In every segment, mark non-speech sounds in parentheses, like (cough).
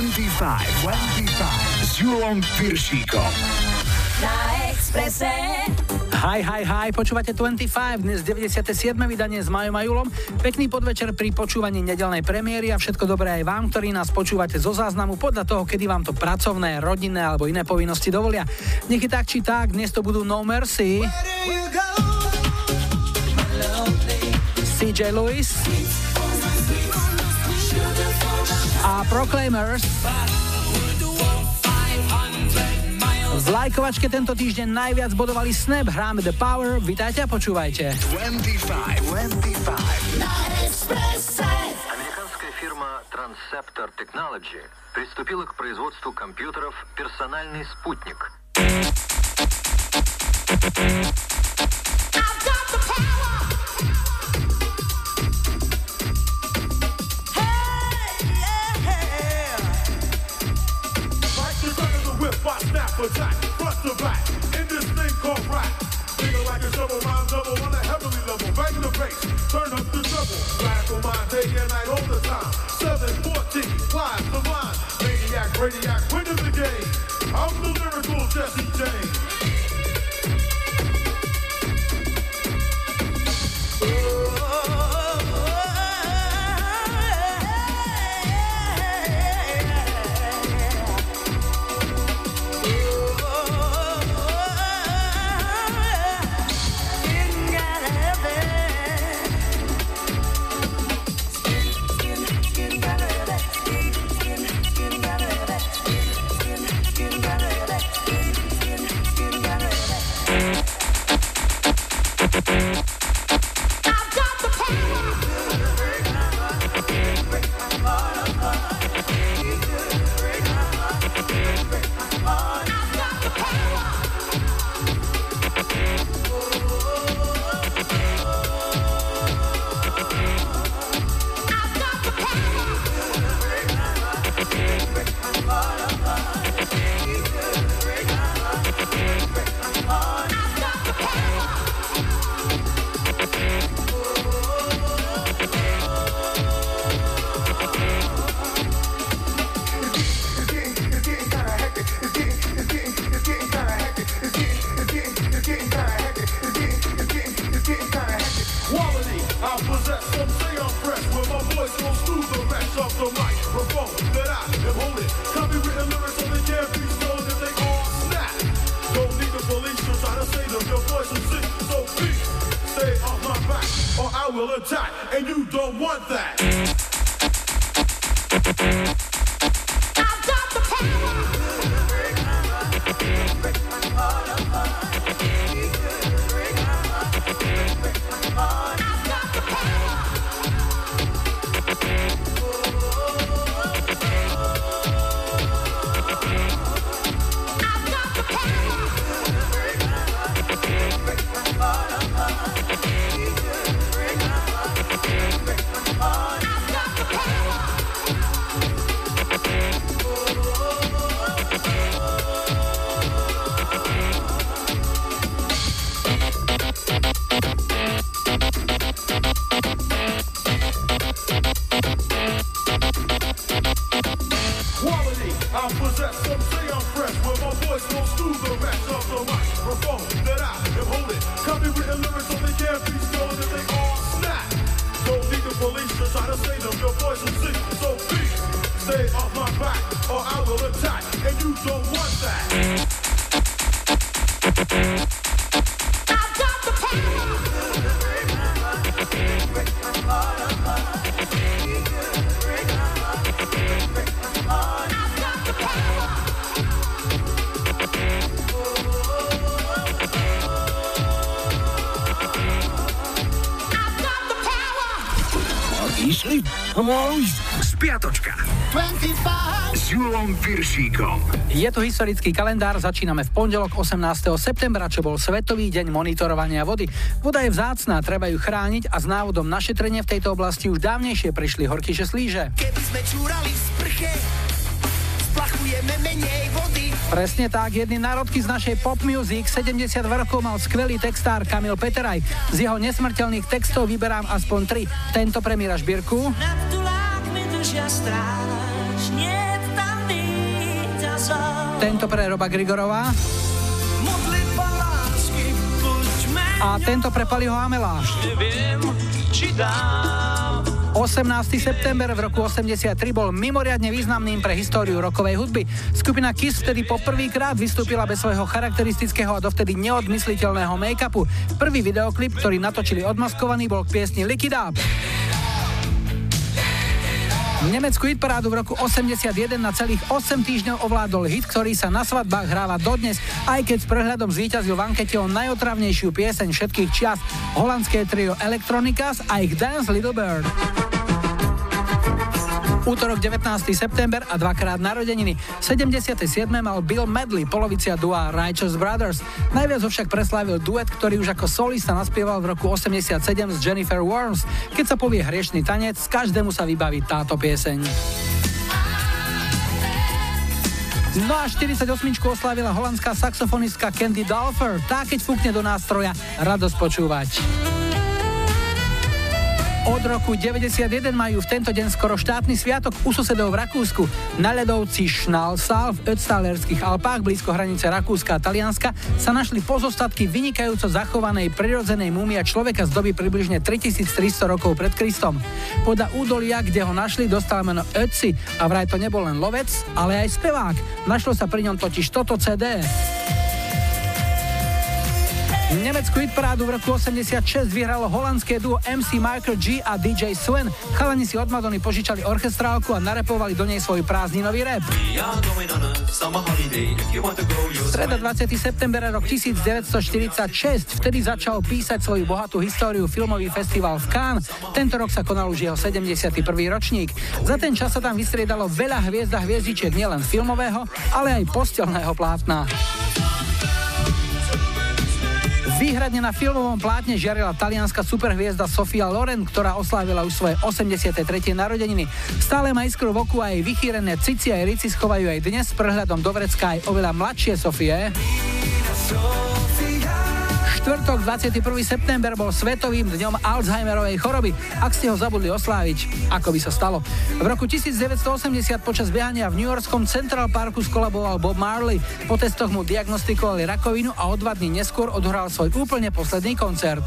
25, 25 s Julom Piršíkom. Na Exprese. Hi, hi, hi, počúvate 25, dnes 97. vydanie s Majom a Julom. Pekný podvečer pri počúvaní nedelnej premiéry a všetko dobré aj vám, ktorí nás počúvate zo záznamu podľa toho, kedy vám to pracovné, rodinné alebo iné povinnosti dovolia. Nech je tak či tak, dnes to budú No Mercy. CJ Lewis a Proclaimers. V lajkovačke tento týždeň najviac bodovali Snap, hráme The Power, vitajte a počúvajte. 25, 25. Американская фирма Transceptor Technology приступила к производству компьютеров «Персональный спутник». Like Attack, front to back, in this thing called rap. Feeling like a shovel, rhyme double on a heavenly level. Bang the bass, turn up the treble. Radical mind, day and night, all the time. 714, flies the line. Maniac, radiac, Piršíkom. Je to historický kalendár, začíname v pondelok 18. septembra, čo bol Svetový deň monitorovania vody. Voda je vzácná, treba ju chrániť a s návodom na šetrenie v tejto oblasti už dávnejšie prišli horkyše slíže. Keby sme čúrali v sprche, splachujeme menej vody. Presne tak, jedný národky z našej pop music 70 rokov mal skvelý textár Kamil Peteraj. Z jeho nesmrteľných textov vyberám aspoň tri. Tento premiéra Šbírku, Tento pre Roba Grigorová. A tento pre Paliho Amela. 18. september v roku 83 bol mimoriadne významným pre históriu rokovej hudby. Skupina Kiss vtedy poprvýkrát vystúpila bez svojho charakteristického a dovtedy neodmysliteľného make-upu. Prvý videoklip, ktorý natočili odmaskovaný, bol k piesni Lick It Up. Nemeckú hitparádu v roku 81 na celých 8 týždňov ovládol hit, ktorý sa na svadbách hráva dodnes, aj keď s prehľadom zvíťazil v ankete o najotravnejšiu pieseň všetkých čias, holandské trio Electronicas a ich Dance Little Bird. Útorok 19. september a dvakrát narodeniny. 77. mal Bill Medley, polovicia dua Righteous Brothers. Najviac ho však preslávil duet, ktorý už ako solista naspieval v roku 87 s Jennifer Worms. Keď sa povie hriešný tanec, každému sa vybaví táto pieseň. No a 48 oslávila holandská saxofonistka Candy Dolfer. Tá, keď fúkne do nástroja, radosť počúvať. Od roku 91 majú v tento deň skoro štátny sviatok u susedov v Rakúsku. Na ľadovci Schnalsal v Ötztalerských Alpách blízko hranice Rakúska a Talianska sa našli pozostatky vynikajúco zachovanej prirodzenej múmia človeka z doby približne 3300 rokov pred Kristom. Podľa údolia, kde ho našli, dostal meno Ötzi a vraj to nebol len lovec, ale aj spevák. Našlo sa pri ňom totiž toto CD. Nemeckú hitparádu v roku 86 vyhralo holandské duo MC Michael G a DJ Swen. Chalani si od Madony požičali orchestrálku a narepovali do nej svoj prázdninový rap. Streda 20. september rok 1946, vtedy začal písať svoju bohatú históriu filmový festival v Cannes. Tento rok sa konal už jeho 71. ročník. Za ten čas sa tam vystriedalo veľa hviezd a hviezdičiek nielen filmového, ale aj postelného plátna. Výhradne na filmovom plátne žiarila talianska superhviezda Sofia Loren, ktorá oslávila už svoje 83. narodeniny. Stále má iskru v oku a jej vychýrené cici aj rici schovajú aj dnes s prehľadom do vrecka aj oveľa mladšie Sofie štvrtok 21. september bol svetovým dňom Alzheimerovej choroby. Ak ste ho zabudli osláviť, ako by sa stalo. V roku 1980 počas behania v New Yorkskom Central Parku skolaboval Bob Marley. Po testoch mu diagnostikovali rakovinu a o dva dní neskôr odhral svoj úplne posledný koncert.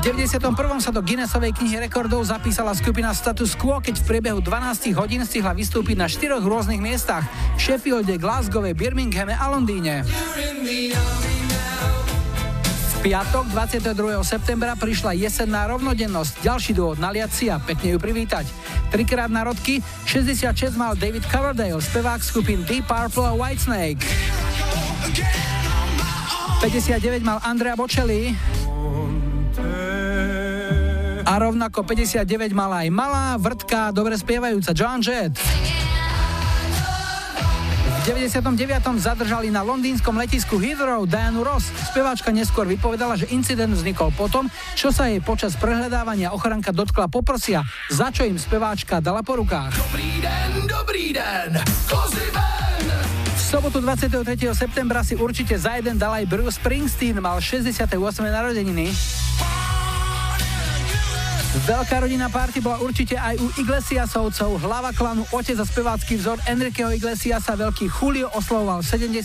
V 91. sa do Guinnessovej knihy rekordov zapísala skupina Status Quo, keď v priebehu 12 hodín stihla vystúpiť na štyroch rôznych miestach. Sheffielde, Glasgowe, Birminghame a Londýne. V piatok 22. septembra prišla jesenná rovnodennosť. Ďalší dôvod naliať si a pekne ju privítať. Trikrát narodky, 66 mal David Coverdale, spevák skupín Deep Purple a Whitesnake. 59 mal Andrea Bocelli, a rovnako 59 mala aj malá, vrtká, dobre spievajúca Joan Jett. V 99. zadržali na londýnskom letisku Heathrow Dianu Ross. Speváčka neskôr vypovedala, že incident vznikol potom, čo sa jej počas prehľadávania ochranka dotkla poprsia, za čo im speváčka dala po rukách. Dobrý den, dobrý den, v sobotu 23. septembra si určite za jeden dal aj Bruce Springsteen, mal 68. narodeniny. Veľká rodina party bola určite aj u Iglesiasovcov. Hlava klanu, otec a spevácky vzor Enriqueho Iglesiasa, veľký Julio oslovoval 74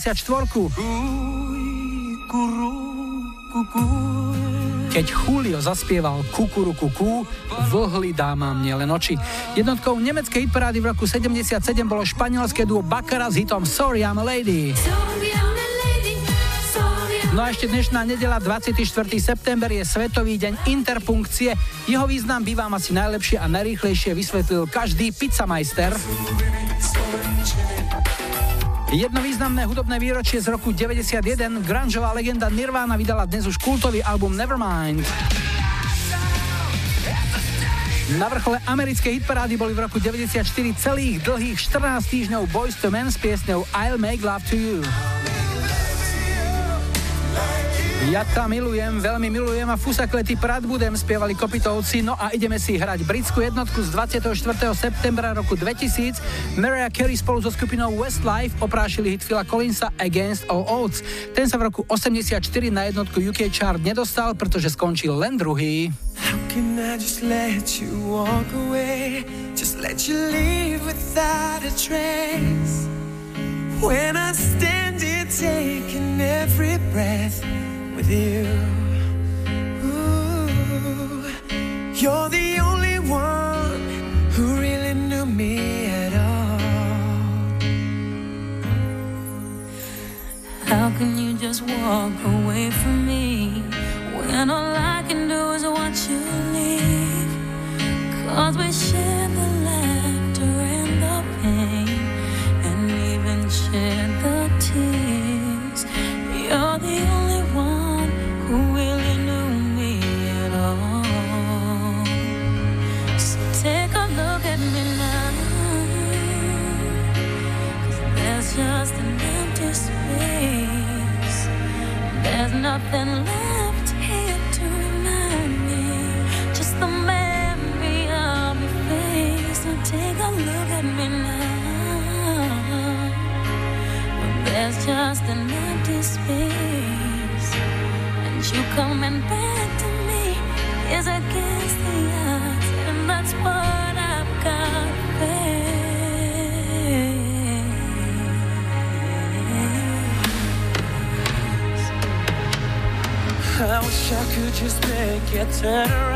keď Julio zaspieval Kukuru Kuku, vlhli dáma mne len oči. Jednotkou nemeckej hitparády v roku 77 bolo španielské duo Baccara s hitom Sorry I'm a Lady. No a ešte dnešná nedela 24. september je Svetový deň interpunkcie. Jeho význam by vám asi najlepšie a najrýchlejšie vysvetlil každý pizzamajster. Jedno významné hudobné výročie z roku 91 grungeová legenda Nirvana vydala dnes už kultový album Nevermind. Na vrchole americkej hitparády boli v roku 94 celých dlhých 14 týždňov Boys to Men s piesňou I'll Make Love to You. Ja tam milujem, veľmi milujem a Fusaklety Prat budem spievali Kopitovci, no a ideme si hrať britskú jednotku z 24. septembra roku 2000. Mariah Carey spolu so skupinou Westlife oprášili hit Phila Collinsa Against All Odds. Ten sa v roku 84 na jednotku UK chart nedostal, pretože skončil len druhý. How can I just let you walk away? Just let you leave without a trace. When I stand here taking every breath with you. Ooh, you're the only one who really knew me at all. How can you just walk away from me when all I can do is watch you leave? Cause we share the laughter nothing left here to remind me. Just the memory of your face. So take a look at me now. There's just an empty space. And you coming back to me is against the I wish I could just make it turn around.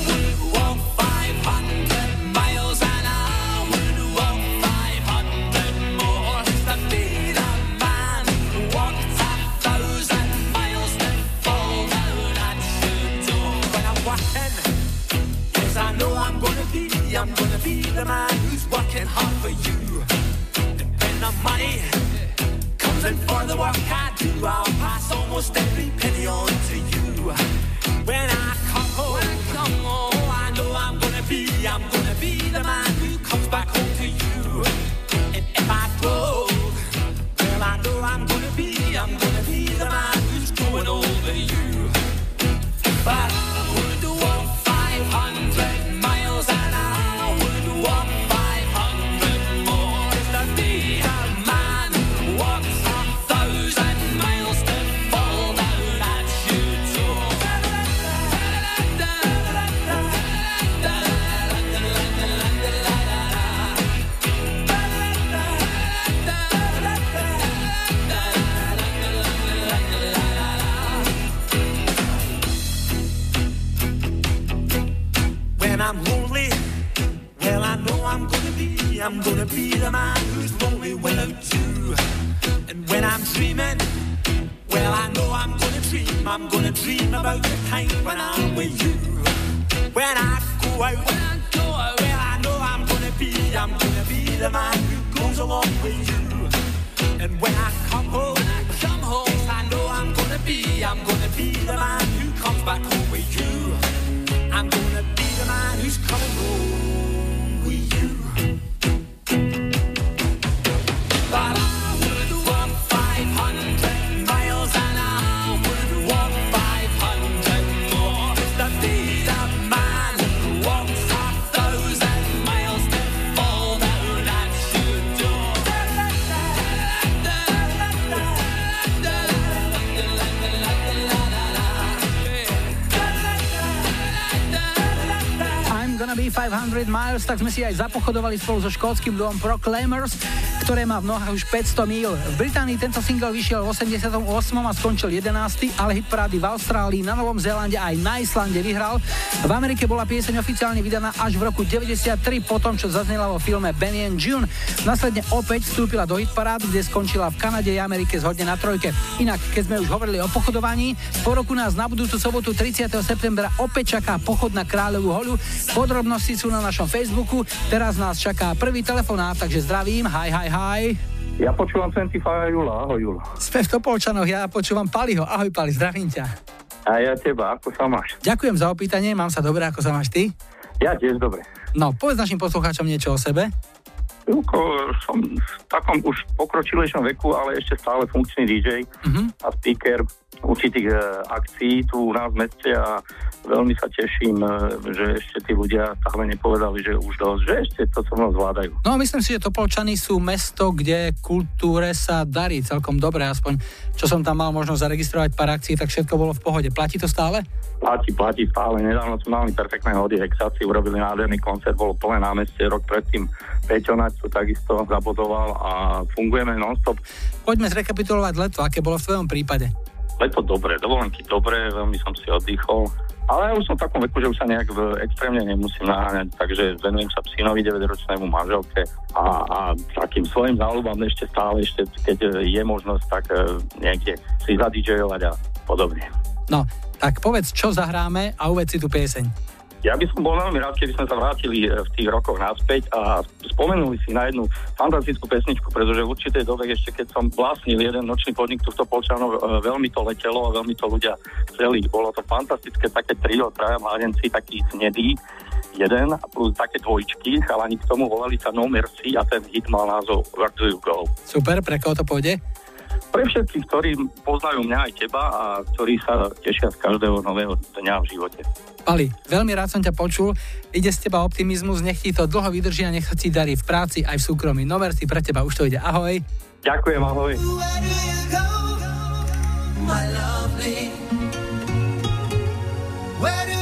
the man who's working hard for you. When the money comes in for the work I do, I'll pass almost every penny on to you. When I come home, come home, I know I'm gonna be, I'm gonna be the man who comes back home to you. And if I drove, well, I know I'm gonna be, I'm gonna be the man the man who's lonely without you. And when I'm dreaming, well, I know I'm gonna dream. I'm gonna dream about the time when I'm with you. When I go out, when I go out, well, I know I'm gonna be, I'm gonna be the man who goes along with you. And when I come home, when I come home, yes, I know I'm gonna be, I'm gonna be the man who comes back home 500 miles, tak sme si aj zapochodovali spolu so škótskym duom Proclaimers, ktoré má v nohách už 500 míl. V Británii tento single vyšiel v 88. a skončil 11. ale hit parády v Austrálii, na Novom Zélande aj na Islande vyhral. V Amerike bola pieseň oficiálne vydaná až v roku 93 po tom, čo zaznela vo filme Benny and June. Následne opäť vstúpila do hitparád, kde skončila v Kanade a Amerike zhodne na trojke. Inak, keď sme už hovorili o pochodovaní, po roku nás na budúcu sobotu 30. septembra opäť čaká pochod na Kráľovú holu. Podrobnosti sú na našom Facebooku. Teraz nás čaká prvý telefonát, takže zdravím. Hi, hi, hi. Ja počúvam 25 Jula, ahoj Julo. Sme v Topolčanoch, ja počúvam Paliho. Ahoj Pali, zdravím ťa. A ja teba, ako sa máš? Ďakujem za opýtanie, mám sa dobre, ako sa máš ty? Ja tiež dobre. No, povedz našim poslucháčom niečo o sebe. Juko, som v takom už pokročilejšom veku, ale ešte stále funkčný DJ Mhm. a speaker určitých e, akcií tu u nás v meste a veľmi sa teším, e, že ešte tí ľudia stále nepovedali, že už dosť, že ešte to so mnou zvládajú. No, myslím si, že Topolčany sú mesto, kde kultúre sa darí celkom dobre, aspoň čo som tam mal možnosť zaregistrovať pár akcií, tak všetko bolo v pohode. Platí to stále? Platí, platí stále. Nedávno sme mali perfektné hody Hexáci, urobili nádherný koncert, bolo plné námestie, rok predtým Peťo to takisto zabodoval a fungujeme non-stop. Poďme zrekapitulovať leto, aké bolo v tvojom prípade. Leto dobre, dovolenky dobre, veľmi som si oddychol. Ale už som v takom veku, že už sa nejak v extrémne nemusím naháňať, takže venujem sa synovi 9-ročnému manželke a, a takým svojim záľubám ešte stále, ešte keď je možnosť, tak e, niekde si zadížejovať a podobne. No, tak povedz, čo zahráme a uvedz si tú pieseň. Ja by som bol veľmi rád, keby sme sa vrátili e, v tých rokoch naspäť a spomenuli si na jednu fantastickú pesničku, pretože v určitej dobe ešte keď som vlastnil jeden nočný podnik tu v e, veľmi to letelo a veľmi to ľudia chceli. Bolo to fantastické také trio, traja mládenci, taký snedý, jeden a plus také dvojčky, chalani k tomu volali sa No Mercy a ten hit mal názov Where Do You Go. Super, pre koho to pôjde? Pre všetkých, ktorí poznajú mňa aj teba a ktorí sa tešia z každého nového dňa v živote. Pali, veľmi rád som ťa počul. Ide z teba optimizmus, nech ti to dlho vydrží a nech ti darí v práci aj v súkromí. No merci pre teba, už to ide. Ahoj. Ďakujem, ahoj. Where do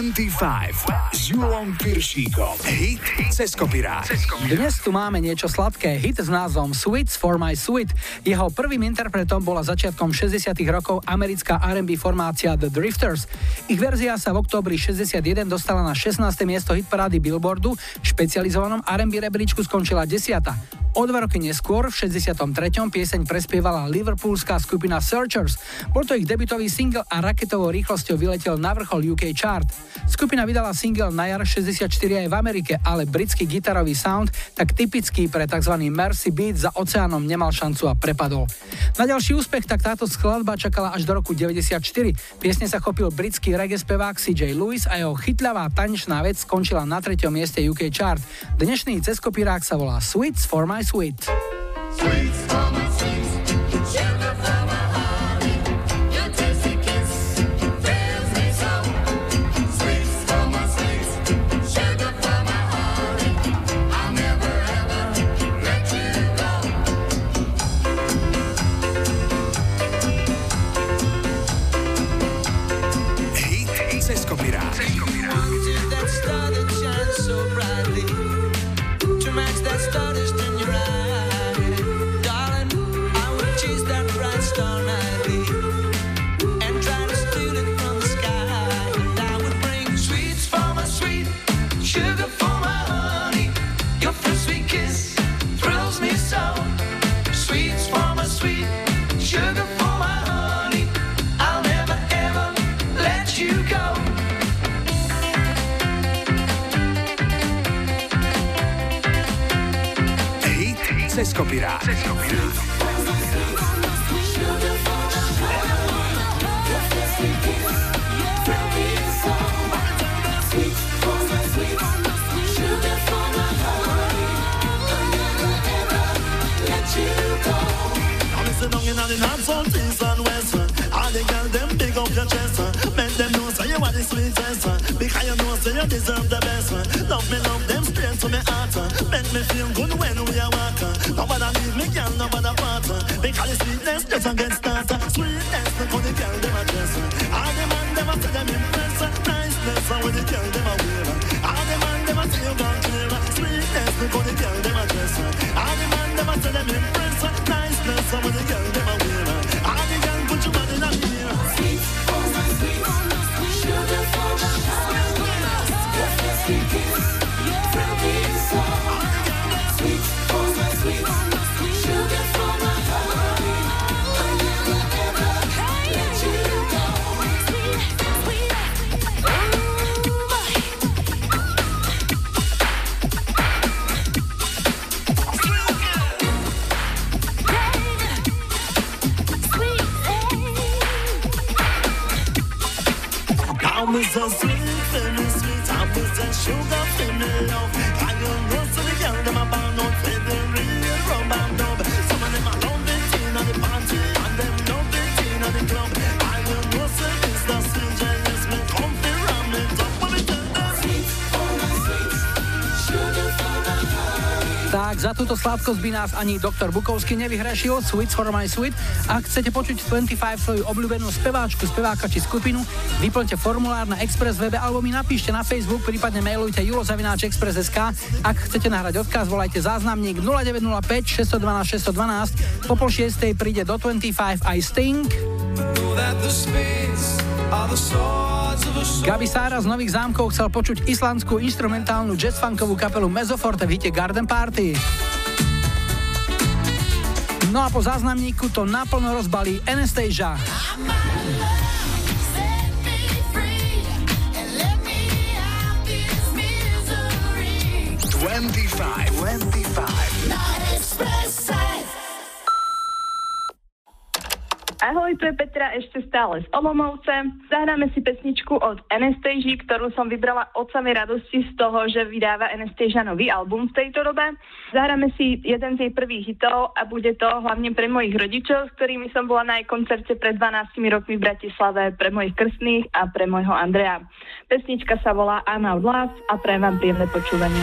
25 s Julom Piršíkom. Hit cez kopirát. Dnes tu máme niečo sladké. Hit s názvom Sweets for my sweet. Jeho prvým interpretom bola začiatkom 60 rokov americká R&B formácia The Drifters. Ich verzia sa v októbri 61 dostala na 16. miesto hitparády Billboardu, v špecializovanom R&B rebríčku skončila 10. O dva roky neskôr, v 63. pieseň prespievala liverpoolská skupina Searchers. Bol to ich debutový single a raketovou rýchlosťou vyletel na vrchol UK chart. Skupina vydala single na jar 64 aj v Amerike, ale britský gitarový sound, tak typický pre tzv. Mercy Beat za oceánom nemal šancu a prepadol. Na ďalší úspech tak táto skladba čakala až do roku 94. Piesne sa chopil britský reggae spevák CJ Lewis a jeho chytľavá tanečná vec skončila na treťom mieste UK chart. Dnešný ceskopírák sa volá Sweets for my sweet. Sweets down in the north, south, east and west All the girls, them big up your chest Make them know say you are the sweetest Because you know say you deserve the best Love me, love them to me heart uh, Make me feel good when we are walking. Nobody leave me, girl, nobody part uh, Because the sweetness just a get started so sweet, very sweet. I was a sugar za túto sladkosť by nás ani doktor Bukovský nevyhrešil. Sweet for my sweet. Ak chcete počuť 25 svoju obľúbenú speváčku, speváka či skupinu, vyplňte formulár na Express webe alebo mi napíšte na Facebook, prípadne mailujte julozavináčexpress.sk. Ak chcete nahrať odkaz, volajte záznamník 0905 612 612. Po pol šiestej príde do 25 aj Sting. Gabi Sára z Nových zámkov chcel počuť islandskú instrumentálnu jazz funkovú kapelu Mezoforte v hite Garden Party. No a po záznamníku to naplno rozbalí Anastasia. Twenty-five. Twenty-five. Ahoj, tu je Petra ešte stále z Olomovce. Zahráme si pesničku od Anastasia, ktorú som vybrala od samej radosti z toho, že vydáva Anastasia nový album v tejto dobe. Zahráme si jeden z jej prvých hitov a bude to hlavne pre mojich rodičov, s ktorými som bola na jej koncerte pred 12 rokmi v Bratislave, pre mojich krstných a pre môjho Andrea. Pesnička sa volá I'm Out Love a pre vám príjemné počúvanie.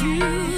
you.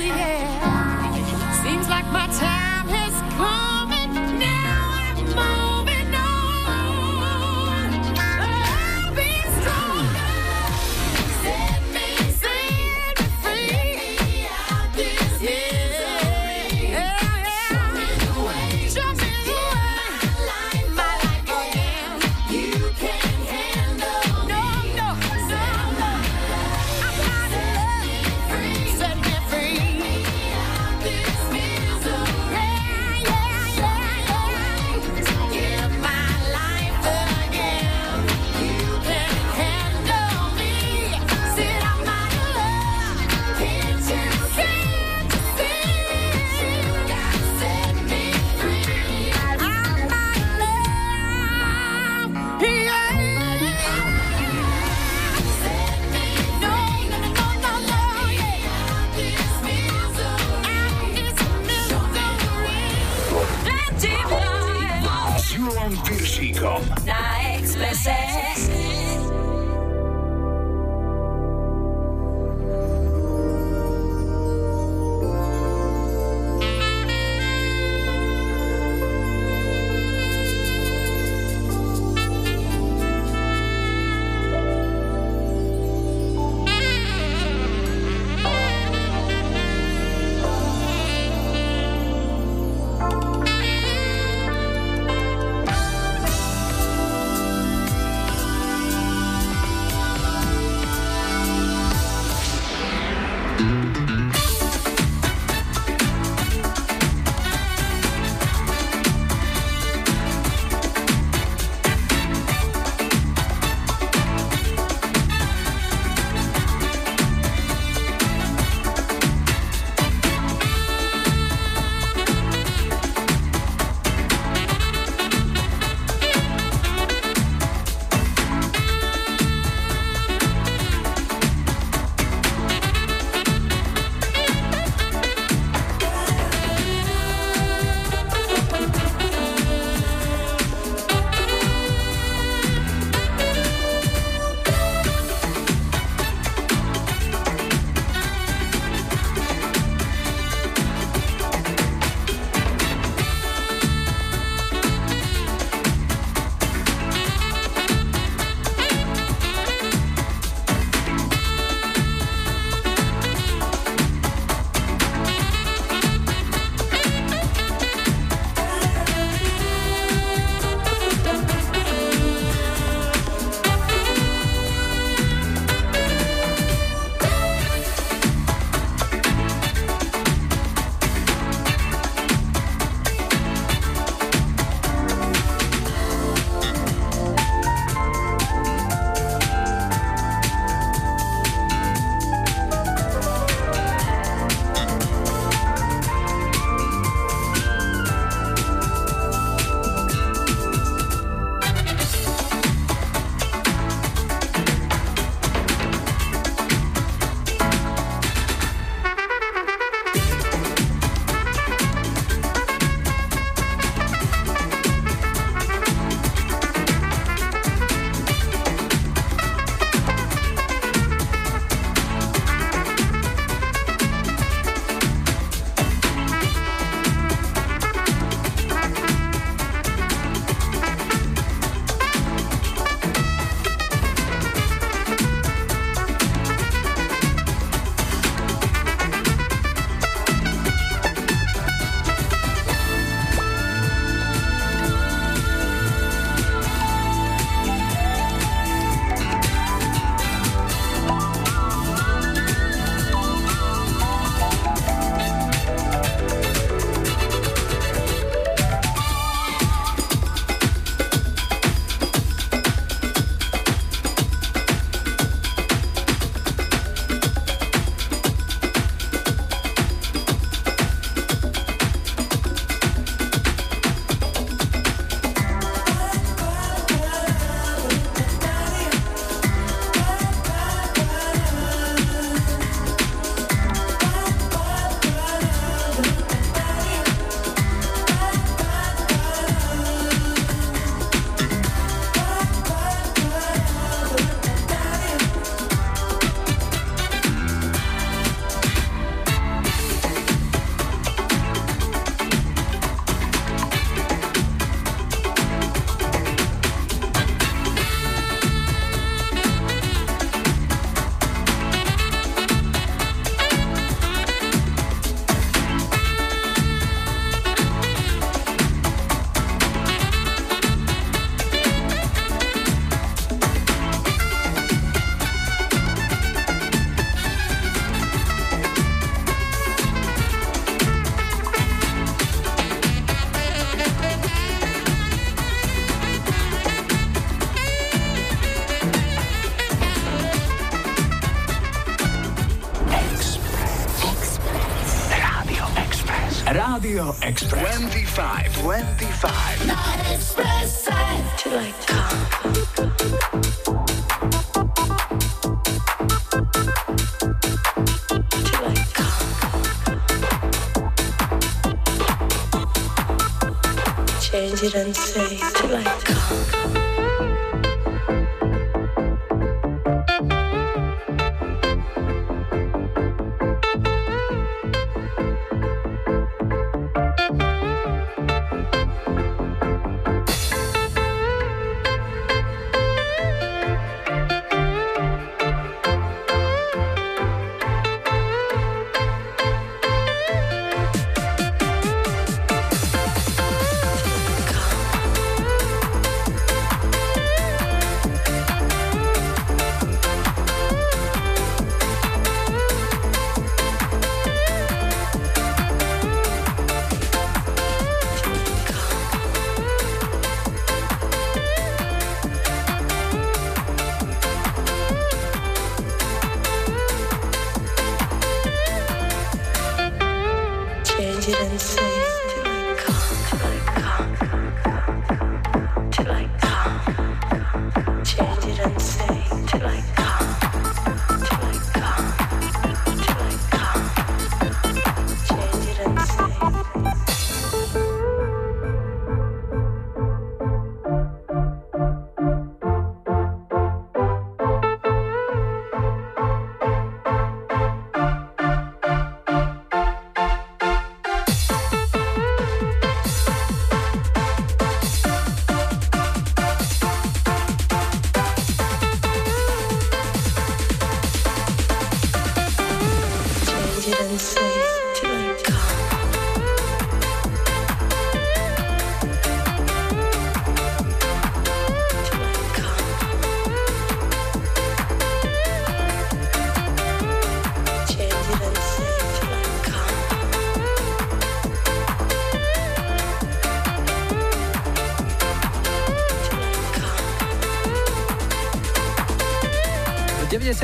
Change it and say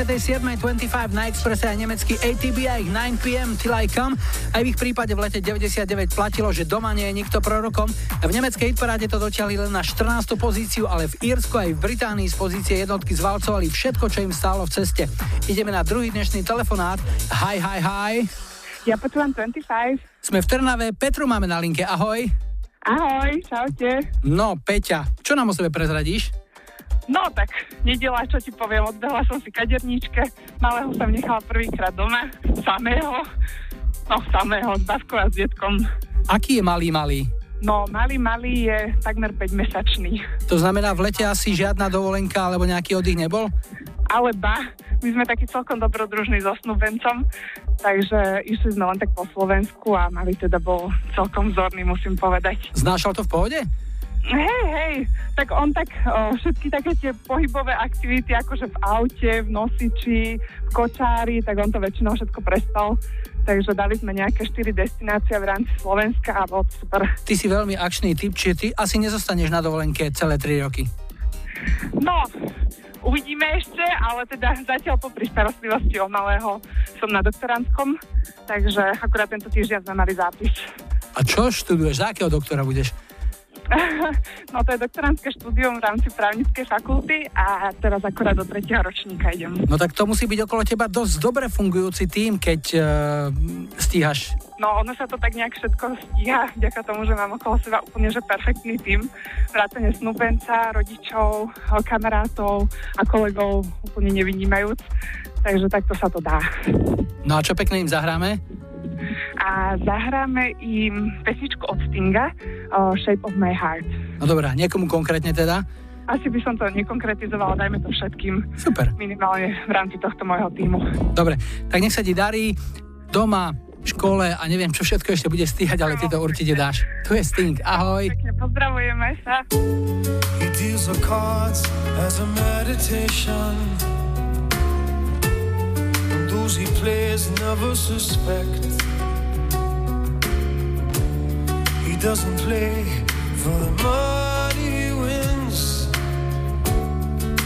27.25 na Expresse aj nemecký ATB a ich 9pm Till I Come. Aj v ich prípade v lete 99 platilo, že doma nie je nikto prorokom. V nemeckej hitparáde to dotiahli len na 14. pozíciu, ale v Írsku aj v Británii z pozície jednotky zvalcovali všetko, čo im stálo v ceste. Ideme na druhý dnešný telefonát. Hi, hi, hi. Ja 25. Sme v Trnave, Petru máme na linke, ahoj. Ahoj, čaute. No, Peťa, čo nám o sebe prezradíš? No tak, nedela, čo ti poviem, odbehla som si kaderníčke, malého som nechala prvýkrát doma, samého, no samého, s Baskou a s detkom. Aký je malý, malý? No, malý, malý je takmer 5-mesačný. To znamená, v lete asi žiadna dovolenka alebo nejaký oddych nebol? Ale ba, my sme takí celkom dobrodružní so snúbencom, takže išli sme len tak po Slovensku a malý teda bol celkom vzorný, musím povedať. Znášal to v pohode? Hej, hej, tak on tak o, všetky také tie pohybové aktivity, akože v aute, v nosiči, v kočári, tak on to väčšinou všetko prestal. Takže dali sme nejaké 4 destinácie v rámci Slovenska a bolo super. Ty si veľmi akčný typ, čiže ty asi nezostaneš na dovolenke celé 3 roky. No, uvidíme ešte, ale teda zatiaľ popri starostlivosti o malého som na doktorantskom, takže akurát tento týždeň sme mali zápis. A čo študuješ? Za akého doktora budeš? (laughs) no to je doktorantské štúdium v rámci právnickej fakulty a teraz akurát do tretieho ročníka idem. No tak to musí byť okolo teba dosť dobre fungujúci tým, keď uh, stíhaš. No ono sa to tak nejak všetko stíha, vďaka tomu, že mám okolo seba úplne že perfektný tým. Vrátane snúbenca, rodičov, kamarátov a kolegov úplne nevynímajúc. Takže takto sa to dá. No a čo pekne im zahráme? A zahráme im pesničku od Stinga, uh, Shape of My Heart. No dobrá, niekomu konkrétne teda? Asi by som to nekonkretizovala, dajme to všetkým. Super. Minimálne v rámci tohto môjho týmu. Dobre, tak nech sa ti darí doma, v škole a neviem, čo všetko ešte bude stíhať, ale ty to určite dáš. Tu je Sting, ahoj. Pekne pozdravujeme sa. He deals the cards as a meditation. And those he plays never suspect. Doesn't play for the money he wins.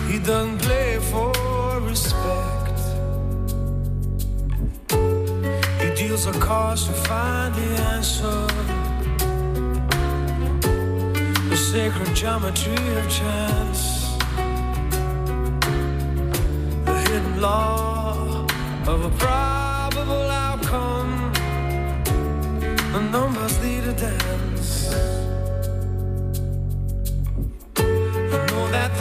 He doesn't play for respect. He deals a cause to find the answer. The sacred geometry of chance. The hidden law of a probable outcome. The numbers lead a dance.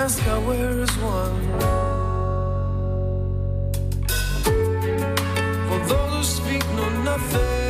The mask I wear one. For those who speak know nothing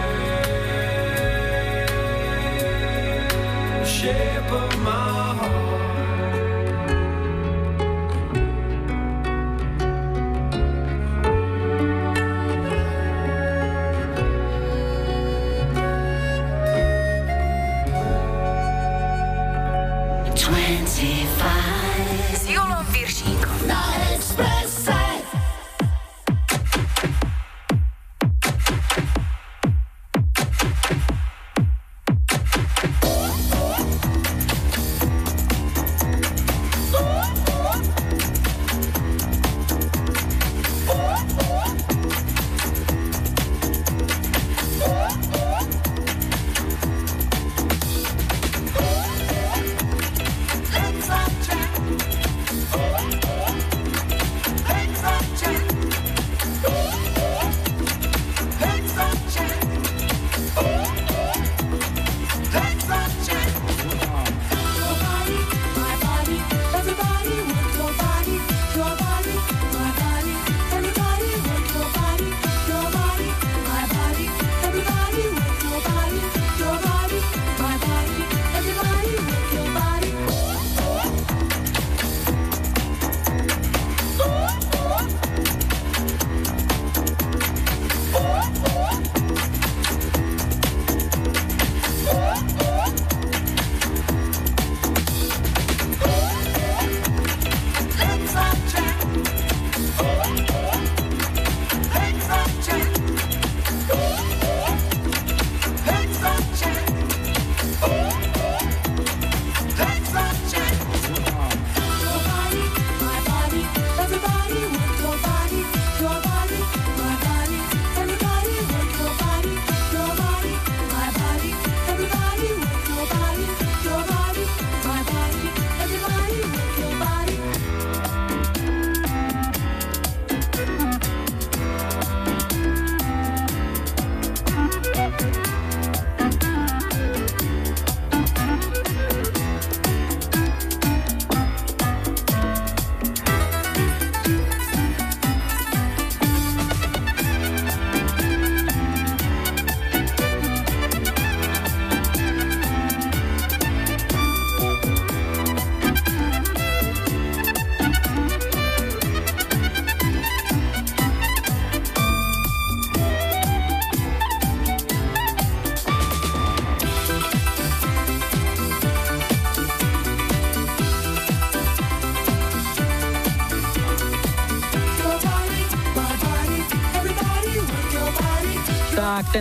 shape of my heart.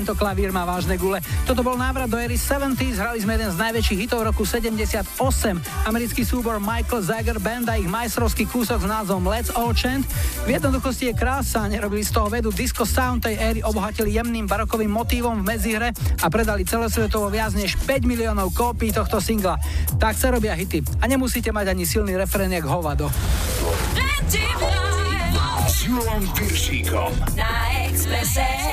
tento klavír má vážne gule. Toto bol návrat do ery 70s, hrali sme jeden z najväčších hitov roku 78. Americký súbor Michael Zager Band a ich majstrovský kúsok s názvom Let's All Chant. V jednoduchosti je krása, nerobili z toho vedu disco sound tej éry, obohatili jemným barokovým motívom v medzihre a predali celosvetovo viac než 5 miliónov kópií tohto singla. Tak sa robia hity. A nemusíte mať ani silný refrén jak hovado. S Júlom Piršíkom na Expresse.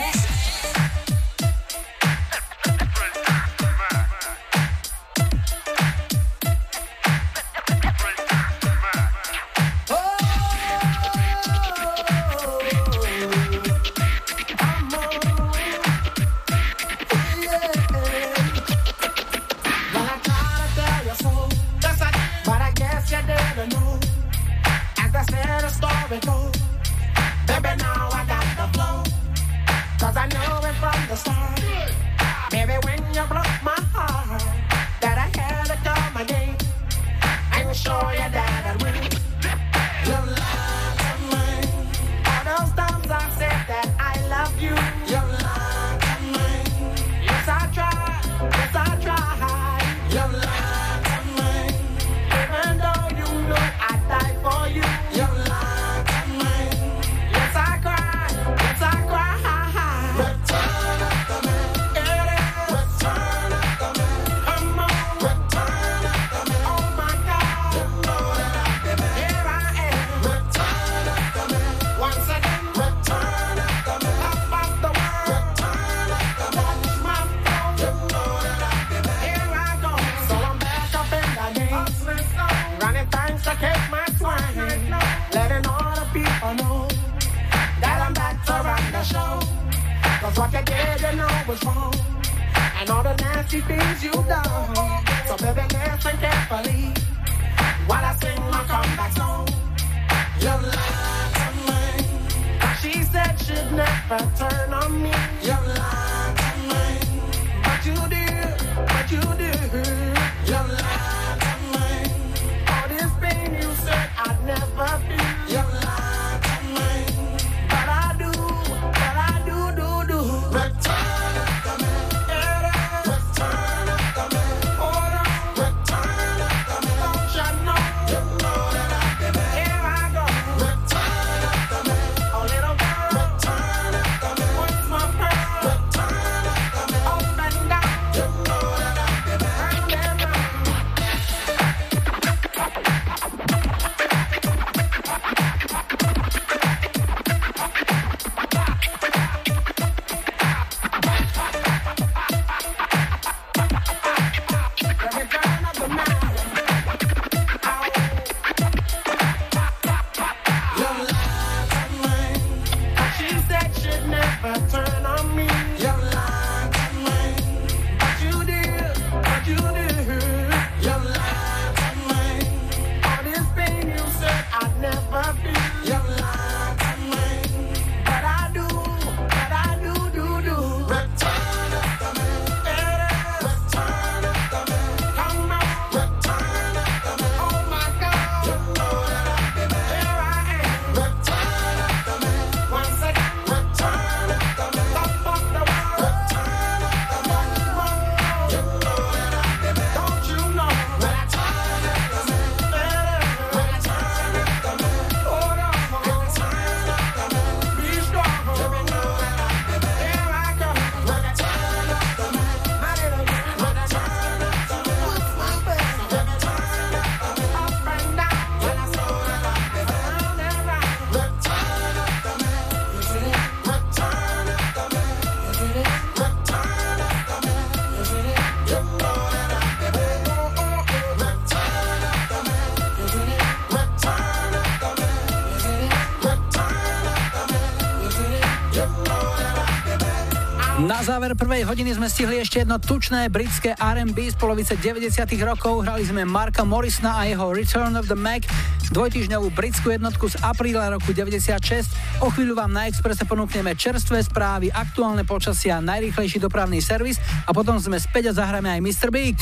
záver prvej hodiny sme stihli ešte jedno tučné britské R&B z polovice 90 rokov. Hrali sme Marka Morrisona a jeho Return of the Mac, dvojtýždňovú britskú jednotku z apríla roku 96. O chvíľu vám na Expresse ponúkneme čerstvé správy, aktuálne a najrýchlejší dopravný servis a potom sme späť a zahráme aj Mr. Big.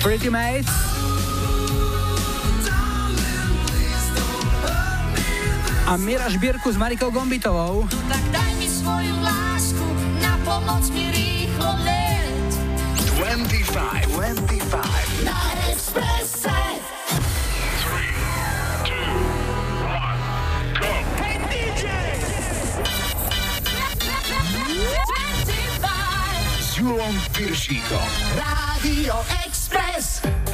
Pretty Mates. A Mira Žbírku s Marikou Gombitovou. Tak daj mi svoju lásku, na pomoc mi rýchlo let. 25, 25. Na Expresse. Hey DJ! S Julom Piršíkom. Rádio Express.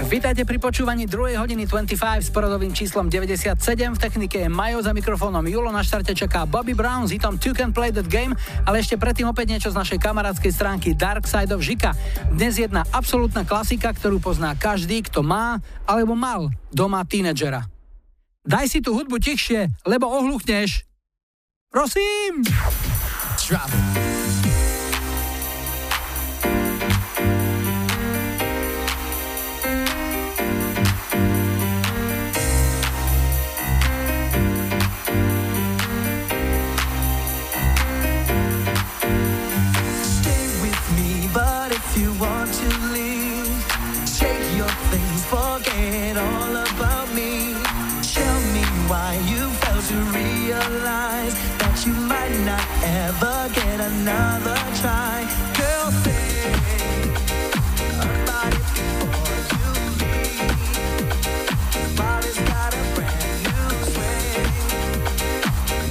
Vítajte pri počúvaní 2. hodiny 25 s poradovým číslom 97. V technike je Majo za mikrofónom Julo. Na štarte čaká Bobby Brown s hitom You Can Play That Game, ale ešte predtým opäť niečo z našej kamarádskej stránky Dark Side of Žika. Dnes jedna absolútna klasika, ktorú pozná každý, kto má alebo mal doma tínedžera. Daj si tú hudbu tichšie, lebo ohluchneš. Prosím! Drop all about me. Tell me why you failed to realize that you might not ever get another try. Girl, before you. Body's got a brand new swing.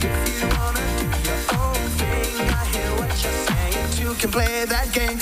If you wanna do your own thing, I hear what you're saying. You can play that game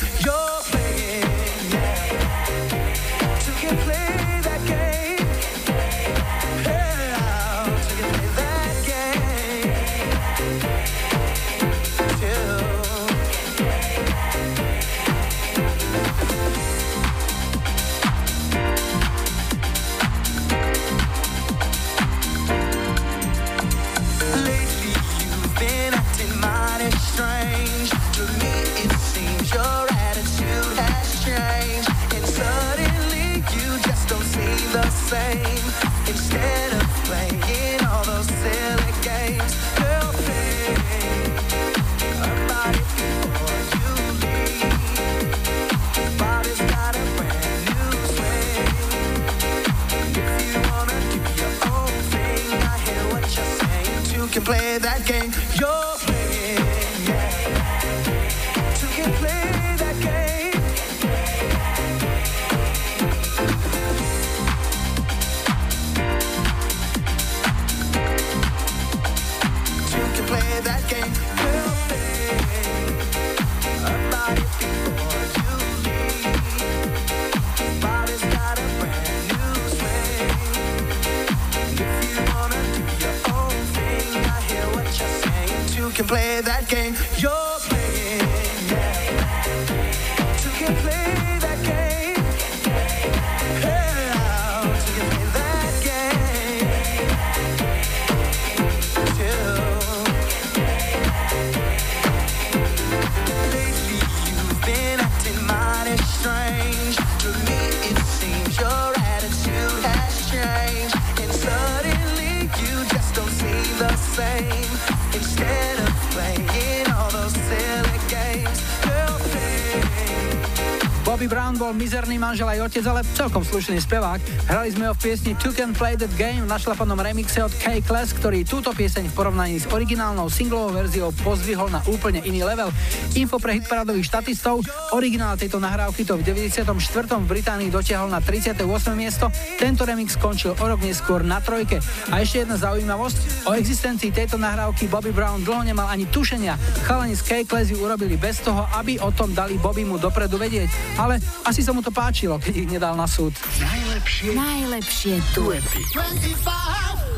mizerný manžel aj otec, ale celkom slušný spevák. Hrali sme ho v piesni You Can Play That Game v našlapanom remixe od K-Class, ktorý túto pieseň v porovnaní s originálnou singlovou verziou pozdvihol na úplne iný level. Info pre hitparadových štatistov, originál tejto nahrávky to v 94. v Británii dotiahol na 38. miesto, tento remix skončil o rok neskôr na trojke. A ešte jedna zaujímavosť, o existencii tejto nahrávky Bobby Brown dlho nemal ani tušenia. Chalani z K-Class ju urobili bez toho, aby o tom dali Bobby mu dopredu vedieť. Ale asi sa mu to páčilo, keď ich nedal na súd. Najlepšie, najlepšie duety.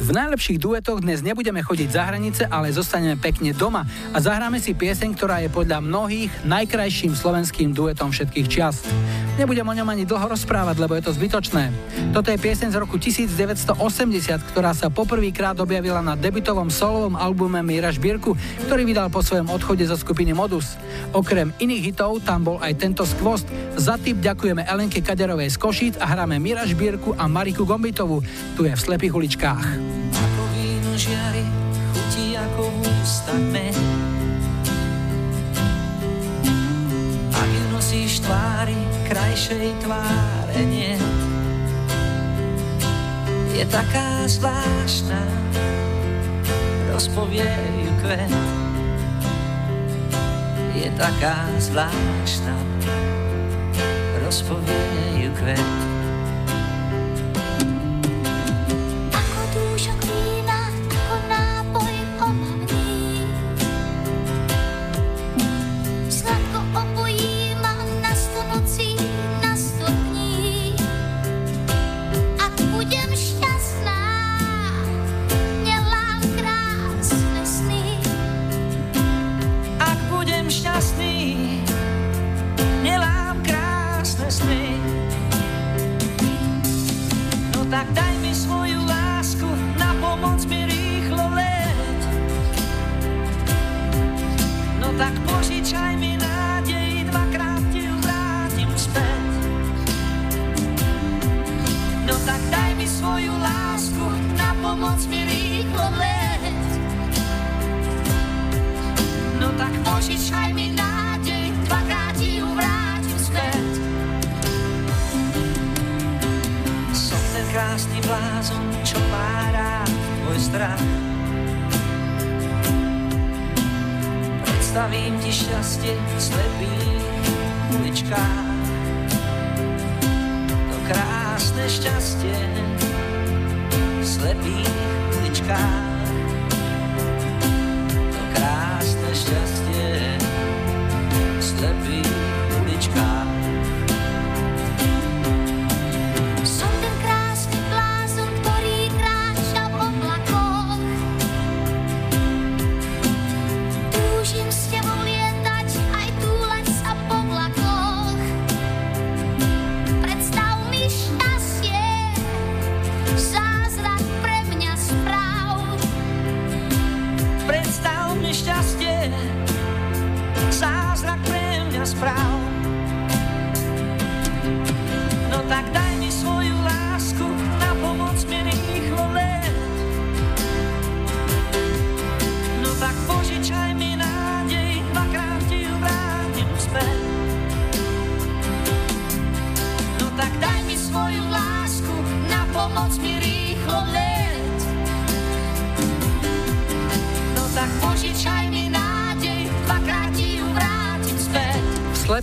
V najlepších duetoch dnes nebudeme chodiť za hranice, ale zostaneme pekne doma a zahráme si pieseň, ktorá je podľa mnohých najkrajším slovenským duetom všetkých čias. Nebudem o ňom ani dlho rozprávať, lebo je to zbytočné. Toto je pieseň z roku 1980, ktorá sa poprvýkrát objavila na debutovom solovom albume Mira Žbírku, ktorý vydal po svojom odchode zo skupiny Modus. Okrem iných hitov tam bol aj tento skvost. Za tip ďakujeme Elenke Kaderovej z Košíc a hráme Mira Žbírku a Mariku Gombitovú. Tu je v slepých uličkách. Ako víno žiari, chutí ako med. Tvári, krajšej tváre nie. Je taká zvláštna, rozpovie ju kvet. Je taká zvláštna, rozpovie ju kvet.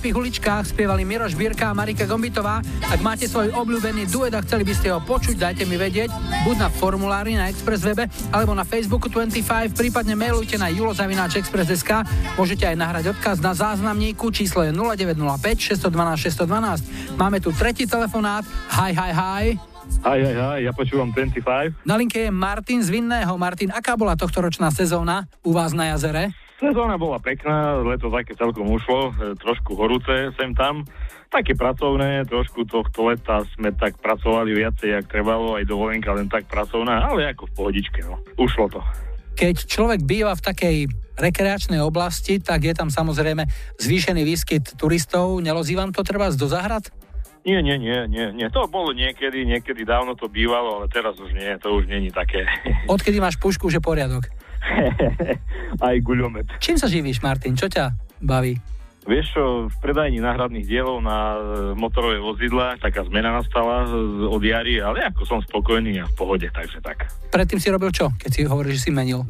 Slepých uličkách spievali Miroš Birka a Marika Gombitová. Ak máte svoj obľúbený duet a chceli by ste ho počuť, dajte mi vedieť, buď na formulári na Express webe, alebo na Facebooku 25, prípadne mailujte na julozavináčexpress.sk. Môžete aj nahrať odkaz na záznamníku, číslo je 0905 612 612. Máme tu tretí telefonát. Hi, hi, hi. Aj, aj, aj, ja počúvam 25. Na linke je Martin z Vinného. Martin, aká bola tohtoročná sezóna u vás na jazere? Sezóna bola pekná, leto také celkom ušlo, e, trošku horúce sem tam. Také pracovné, trošku tohto leta sme tak pracovali viacej, jak trebalo, aj dovolenka len tak pracovná, ale ako v pohodičke, no. Ušlo to. Keď človek býva v takej rekreačnej oblasti, tak je tam samozrejme zvýšený výskyt turistov. Nelozí vám to treba do zahrad? Nie, nie, nie, nie, nie. To bolo niekedy, niekedy dávno to bývalo, ale teraz už nie, to už není také. Odkedy máš pušku, že poriadok? (laughs) Aj guľomet. Čím sa živíš, Martin? Čo ťa baví? Vieš čo, v predajni náhradných dielov na motorové vozidla taká zmena nastala od jary, ale ako som spokojný a v pohode, takže tak. Predtým si robil čo, keď si hovoríš, že si menil?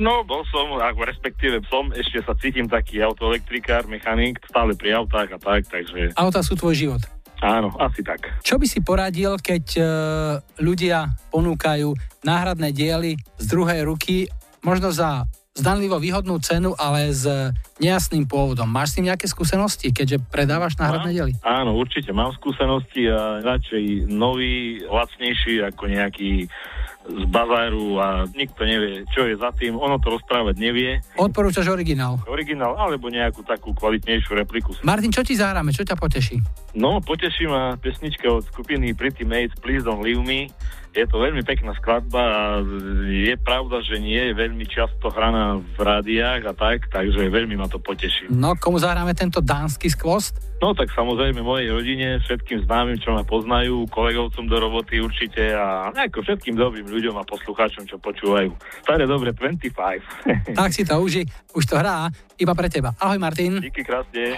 No, bol som, ako respektíve som, ešte sa cítim taký autoelektrikár, mechanik, stále pri autách a tak, takže Auta sú tvoj život. áno, asi tak. Čo by si poradil, keď e, ľudia ponúkajú náhradné diely z druhej ruky, možno za zdanlivo výhodnú cenu, ale s nejasným pôvodom. Máš s tým nejaké skúsenosti, keďže predávaš náhradné diely? Áno, určite mám skúsenosti a radšej nový, lacnejší ako nejaký z bazáru a nikto nevie, čo je za tým. Ono to rozprávať nevie. Odporúčaš originál. Originál alebo nejakú takú kvalitnejšiu repliku. Martin, čo ti zahráme? Čo ťa poteší? No, poteší ma pesnička od skupiny Pretty Mates Please Don't Leave Me. Je to veľmi pekná skladba a je pravda, že nie je veľmi často hraná v rádiách a tak, takže veľmi ma to poteší. No, komu zahráme tento dánsky skvost? No tak samozrejme mojej rodine, všetkým známym, čo ma poznajú, kolegovcom do roboty určite a ako všetkým dobrým ľuďom a poslucháčom, čo počúvajú. Staré dobre 25. Tak si to uži, už to hrá iba pre teba. Ahoj Martin. Díky krásne.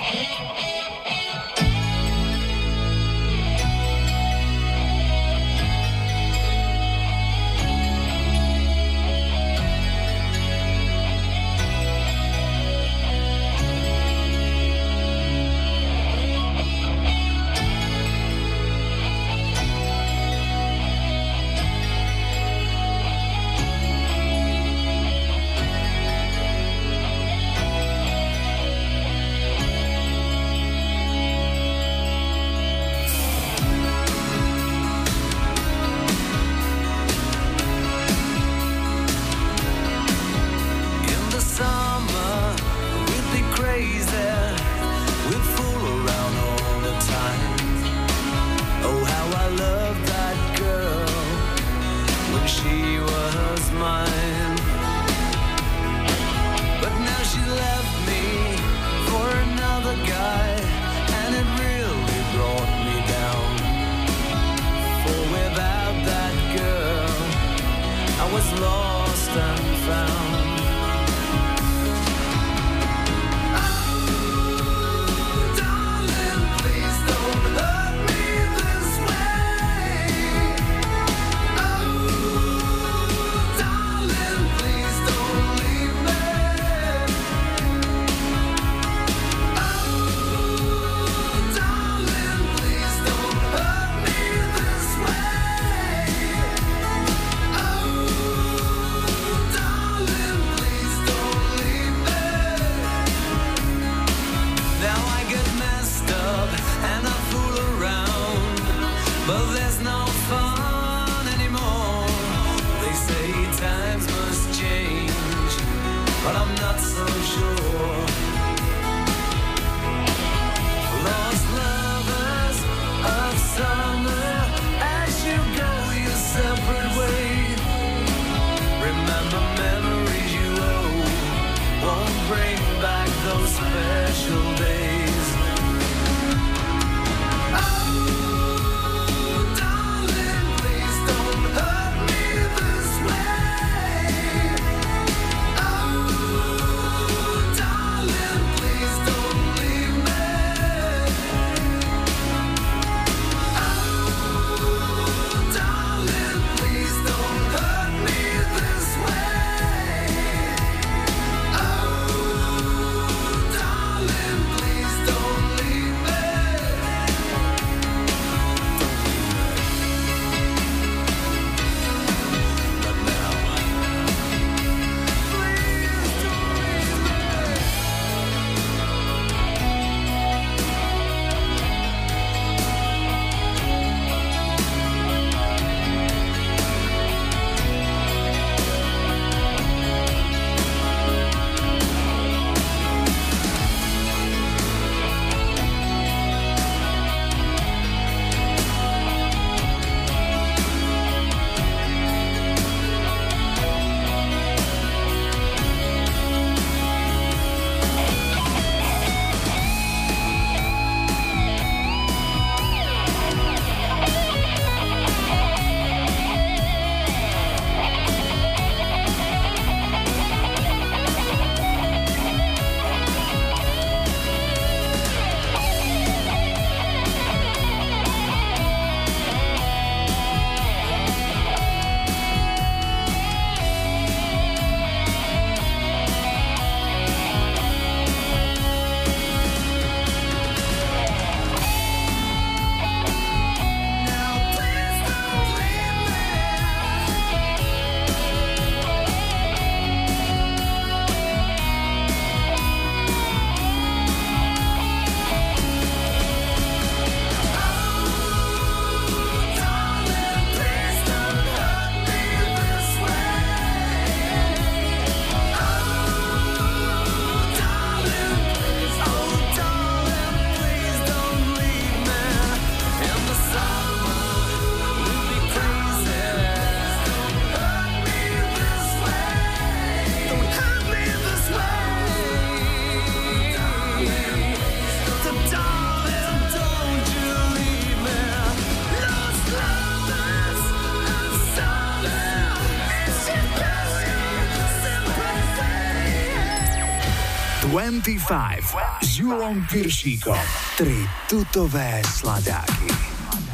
25 s Julom Piršíkom. Tri tutové sladáky.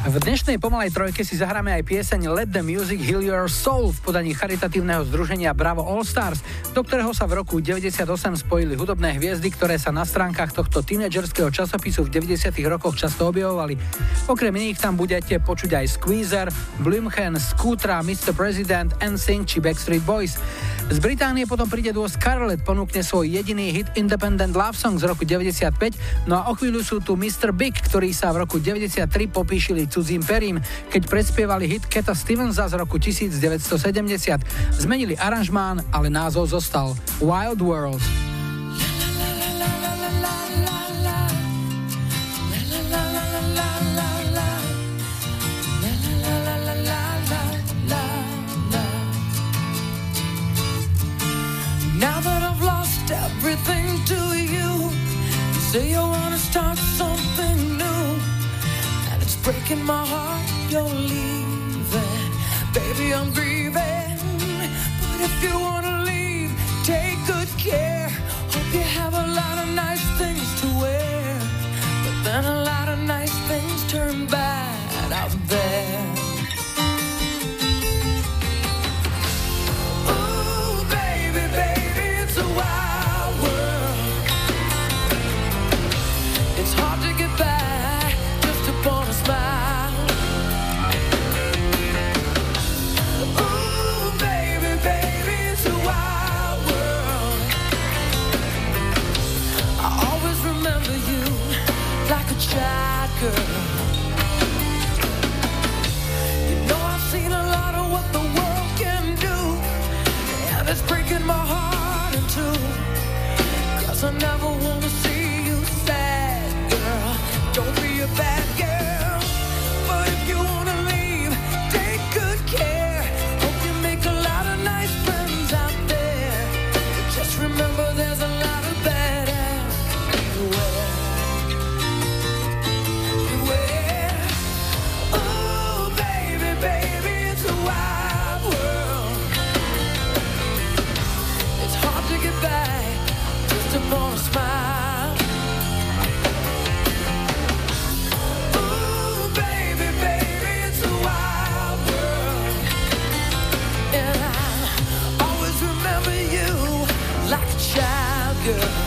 V dnešnej pomalej trojke si zahráme aj pieseň Let the Music Heal Your Soul v podaní charitatívneho združenia Bravo All Stars, do ktorého sa v roku 98 spojili hudobné hviezdy, ktoré sa na stránkach tohto tínedžerského časopisu v 90 rokoch často objavovali. Okrem iných tam budete počuť aj Squeezer, Blümchen, Scootra, Mr. President, NSYNC či Backstreet Boys. Z Británie potom príde duo Scarlett, ponúkne svoj jediný hit Independent Love Song z roku 95, no a o chvíľu sú tu Mr. Big, ktorí sa v roku 93 popíšili cudzím perím, keď predspievali hit Keta Stevensa z roku 1970. Zmenili aranžmán, ale názov zostal Wild World. Say you wanna start something breaking my heart you're leaving. Baby, I'm grieving, but if you wanna leave, take good care. Hope you have a lot of nice things to wear, but then a lot of nice things turn bad out there. girl. You know I've seen a lot of what the world can do, and it's breaking my heart in two. Cause I never wanted. girl.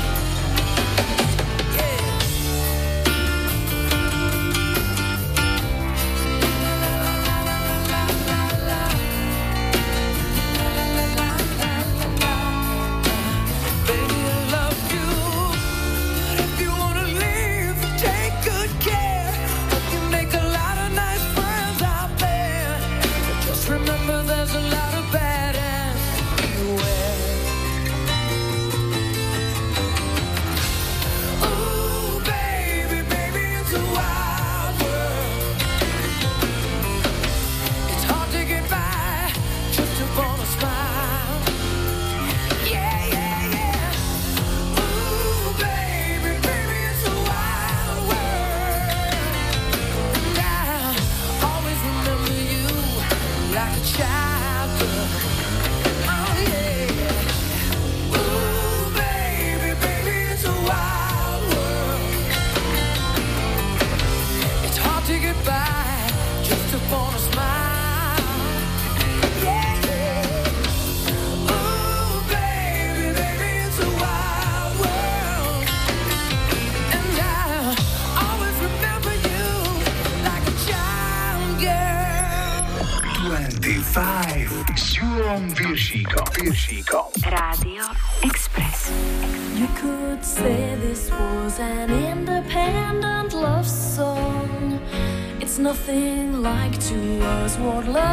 Wardlow.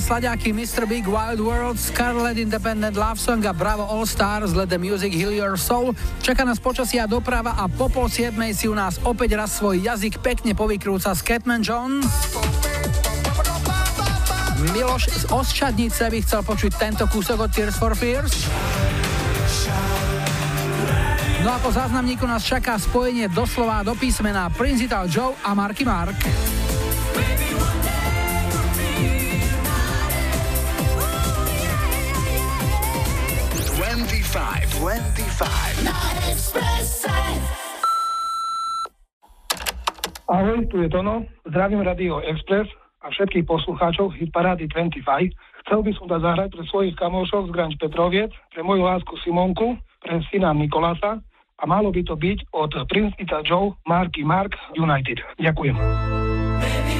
Slaďáky Mr. Big Wild World, Scarlet Independent Love Song a Bravo All Stars Let the Music Heal Your Soul. Čaká nás počasia doprava a po pol siedmej si u nás opäť raz svoj jazyk pekne povykrúca Scatman John. Miloš z Osčadnice by chcel počuť tento kúsok od Tears for Fears. No a po záznamníku nás čaká spojenie doslova do písmena Principal Joe a Marky Mark. 25, 25. Na Expresse. Ahoj, tu je Tono, zdravím Radio Express a všetkých poslucháčov Hitparády 25. Chcel by som dať zahrať pre svojich kamošov z Granč Petroviec, pre moju lásku Simonku, pre syna Nikolasa a malo by to byť od Princita Joe, Marky Mark United. Ďakujem. Maybe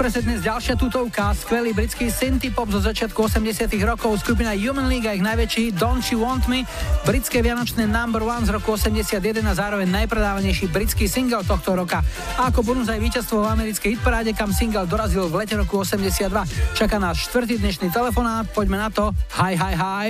Expresse dnes ďalšia tutovka, skvelý britský synthie pop zo začiatku 80 rokov, skupina Human League a ich najväčší Don't You Want Me, britské vianočné number one z roku 81 a zároveň najpredávanejší britský single tohto roka. A ako bonus aj víťazstvo v americkej hitparáde, kam single dorazil v lete roku 82. Čaká nás štvrtý dnešný telefonát, poďme na to. Hi, hi, hi.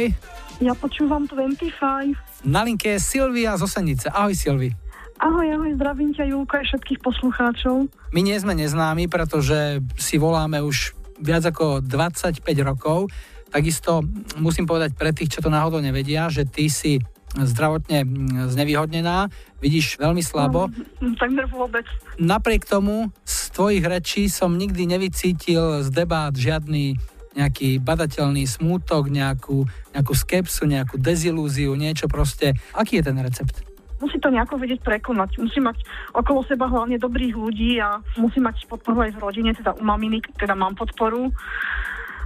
Ja počúvam 25. Na linke je Silvia z Osenice. Ahoj Silvi. Ahoj, ahoj, zdravím ťa, Julko, aj všetkých poslucháčov. My nie sme neznámi, pretože si voláme už viac ako 25 rokov. Takisto musím povedať pre tých, čo to náhodou nevedia, že ty si zdravotne znevýhodnená, vidíš veľmi slabo. No, takmer vôbec. Napriek tomu z tvojich rečí som nikdy nevycítil z debát žiadny nejaký badateľný smútok, nejakú, nejakú skepsu, nejakú dezilúziu, niečo proste. Aký je ten recept? Musí to nejako vedieť prekonať. Musí mať okolo seba hlavne dobrých ľudí a musí mať podporu aj v rodine, teda u maminy, teda mám podporu.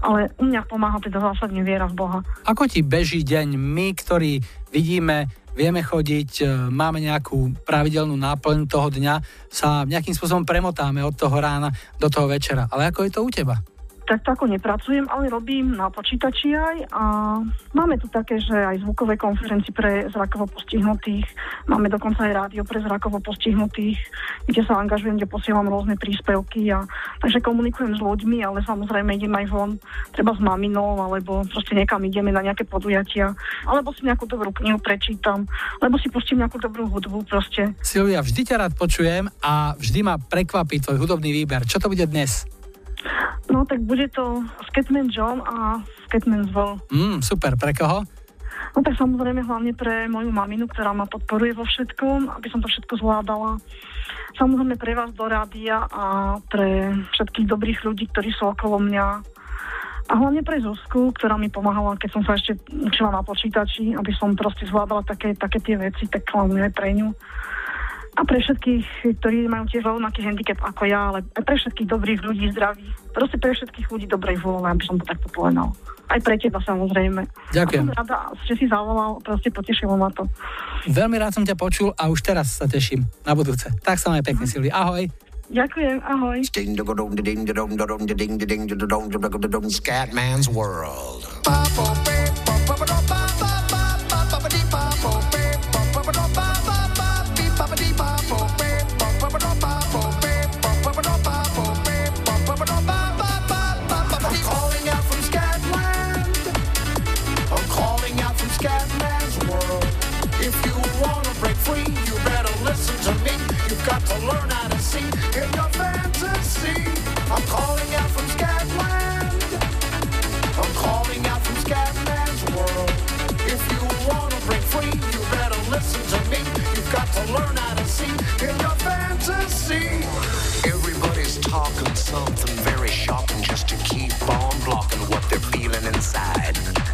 Ale u mňa pomáha teda zásadne viera v Boha. Ako ti beží deň my, ktorí vidíme, vieme chodiť, e, máme nejakú pravidelnú náplň toho dňa, sa nejakým spôsobom premotáme od toho rána do toho večera. Ale ako je to u teba? Tak to ako nepracujem, ale robím na počítači aj a máme tu také, že aj zvukové konferencie pre zrakovo postihnutých, máme dokonca aj rádio pre zrakovo postihnutých, kde sa angažujem, kde posielam rôzne príspevky a takže komunikujem s ľuďmi, ale samozrejme idem aj von, treba s maminou, alebo proste niekam ideme na nejaké podujatia, alebo si nejakú dobrú knihu prečítam, alebo si pustím nejakú dobrú hudbu proste. Silvia, vždy ťa rád počujem a vždy ma prekvapí tvoj hudobný výber. Čo to bude dnes? No tak bude to Scatman John a Scatman Zvol. Mm, super, pre koho? No tak samozrejme hlavne pre moju maminu, ktorá ma podporuje vo všetkom, aby som to všetko zvládala. Samozrejme pre vás do rádia a pre všetkých dobrých ľudí, ktorí sú okolo mňa. A hlavne pre Zuzku, ktorá mi pomáhala, keď som sa ešte učila na počítači, aby som proste zvládala také, také tie veci, tak hlavne pre ňu. A pre všetkých, ktorí majú tiež rovnaký handicap ako ja, ale aj pre všetkých dobrých ľudí, zdraví. Proste pre všetkých ľudí dobrej vôle, aby som to takto povedal. Aj pre teba samozrejme. Ďakujem. A som rada, že si zavolal, proste potešilo ma to. Veľmi rád som ťa počul a už teraz sa teším na budúce. Tak sa maj pekne, Silvi. Ahoj. Ďakujem, ahoj. Scatman's World.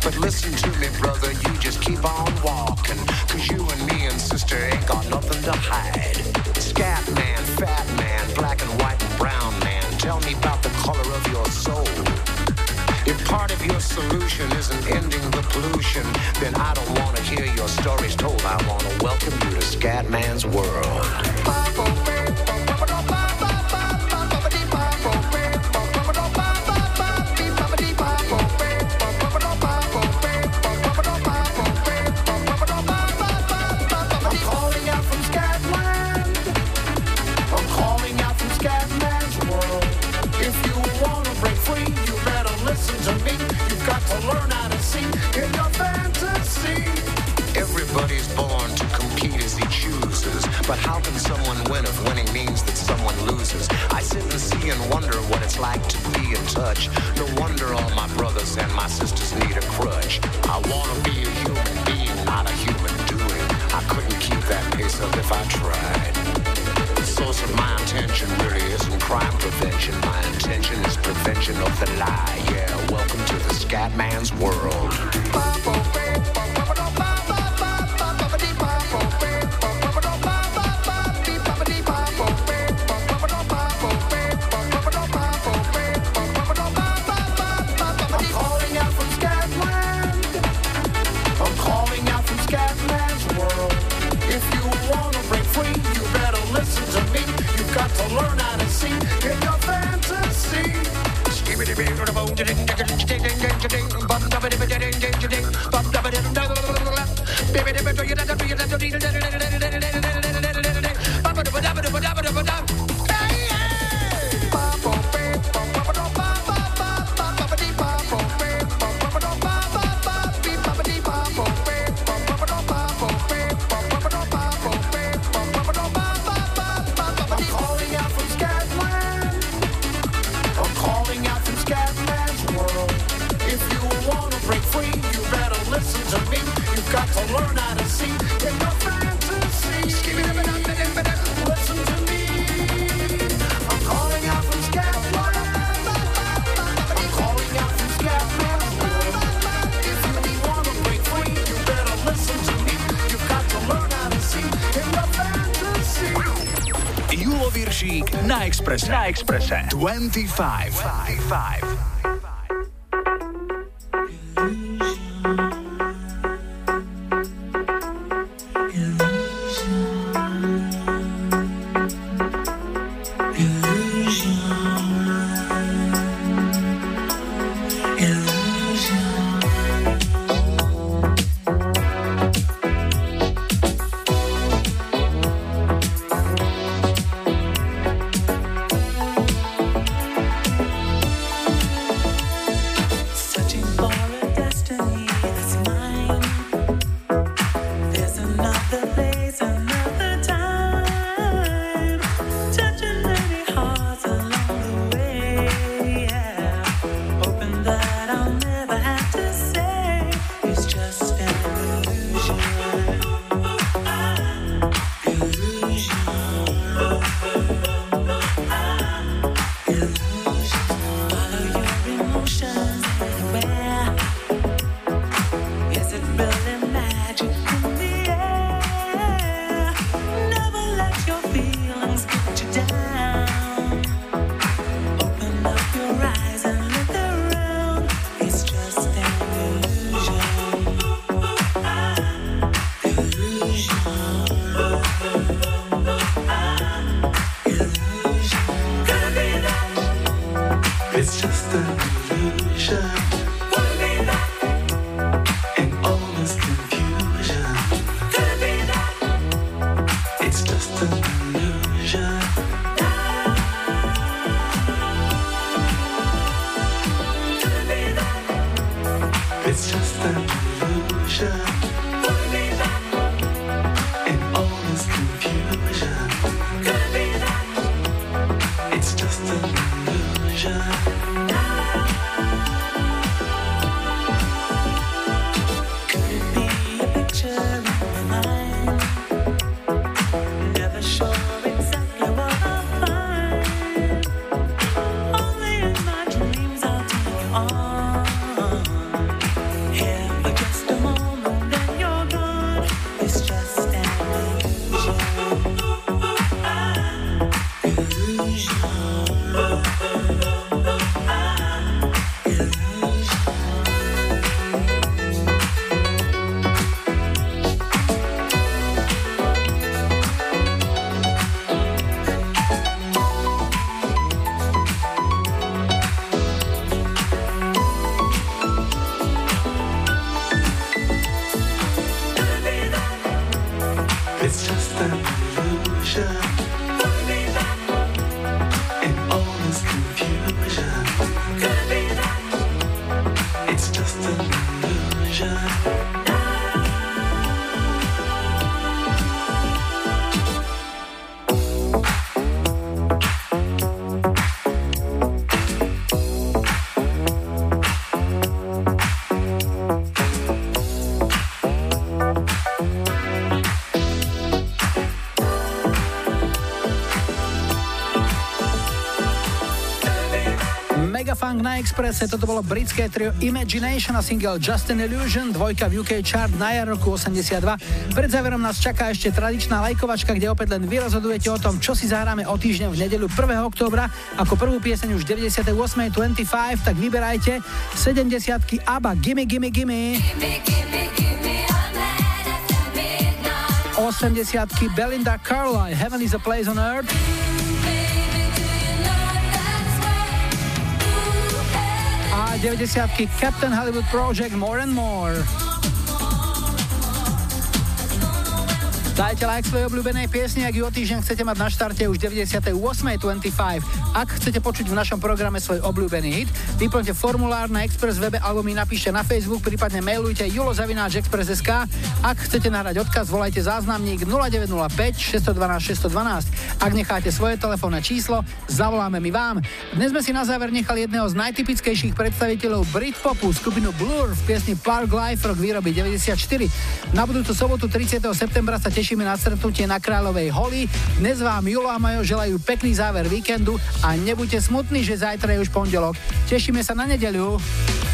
But listen to me, brother, you just keep on walking. Cause you and me and sister ain't got nothing to hide. Scat man, fat man, black and white and brown man, tell me about the color of your soul. If part of your solution isn't ending the pollution, then I don't want to hear your stories told. I want to welcome you to Scatman's world. Na Exprese. 25. 25. na Expresse, toto bolo britské trio Imagination a single Just an Illusion, dvojka v UK chart na jar roku 82. Pred záverom nás čaká ešte tradičná lajkovačka, kde opäť len vy rozhodujete o tom, čo si zahráme o týždeň v nedeľu 1. októbra. Ako prvú pieseň už 98.25, tak vyberajte 70 ABBA Gimme Gimme Gimme. 80 Belinda Carlisle Heaven is a place on earth. 90 Captain Hollywood Project More and More. Dajte like svojej obľúbenej piesni, ak ju o týždeň chcete mať na štarte už 98.25. Ak chcete počuť v našom programe svoj obľúbený hit, vyplňte formulár na Express webe alebo mi napíšte na Facebook, prípadne mailujte julozavináčexpress.sk. Ak chcete nahrať odkaz, volajte záznamník 0905 612 612. Ak necháte svoje telefónne číslo, zavoláme my vám. Dnes sme si na záver nechali jedného z najtypickejších predstaviteľov Britpopu, skupinu Blur v piesni Park Life rok výroby 94. Na budúcu sobotu 30. septembra sa tešíme na stretnutie na Kráľovej holi. Dnes vám Julo a Majo želajú pekný záver víkendu a nebuďte smutní, že zajtra je už pondelok. Tešíme sa na nedeľu.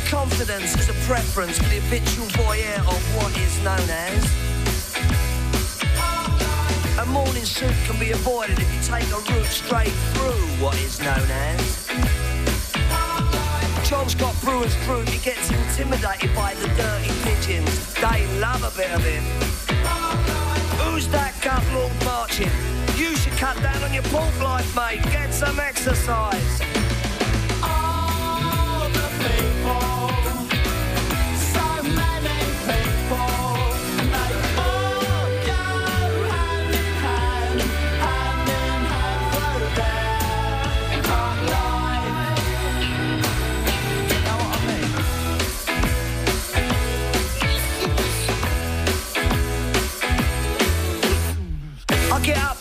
Confidence is a preference for the habitual voyeur of what is known as. A morning suit can be avoided if you take a route straight through what is known as. John's got and through, he gets intimidated by the dirty pigeons. They love a bit of him. Who's that gut lord marching? You should cut down on your pork life, mate. Get some exercise. All the people,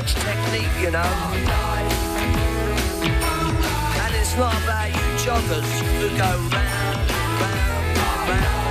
much technique, you know. And it's not about you joggers who go round, round, round.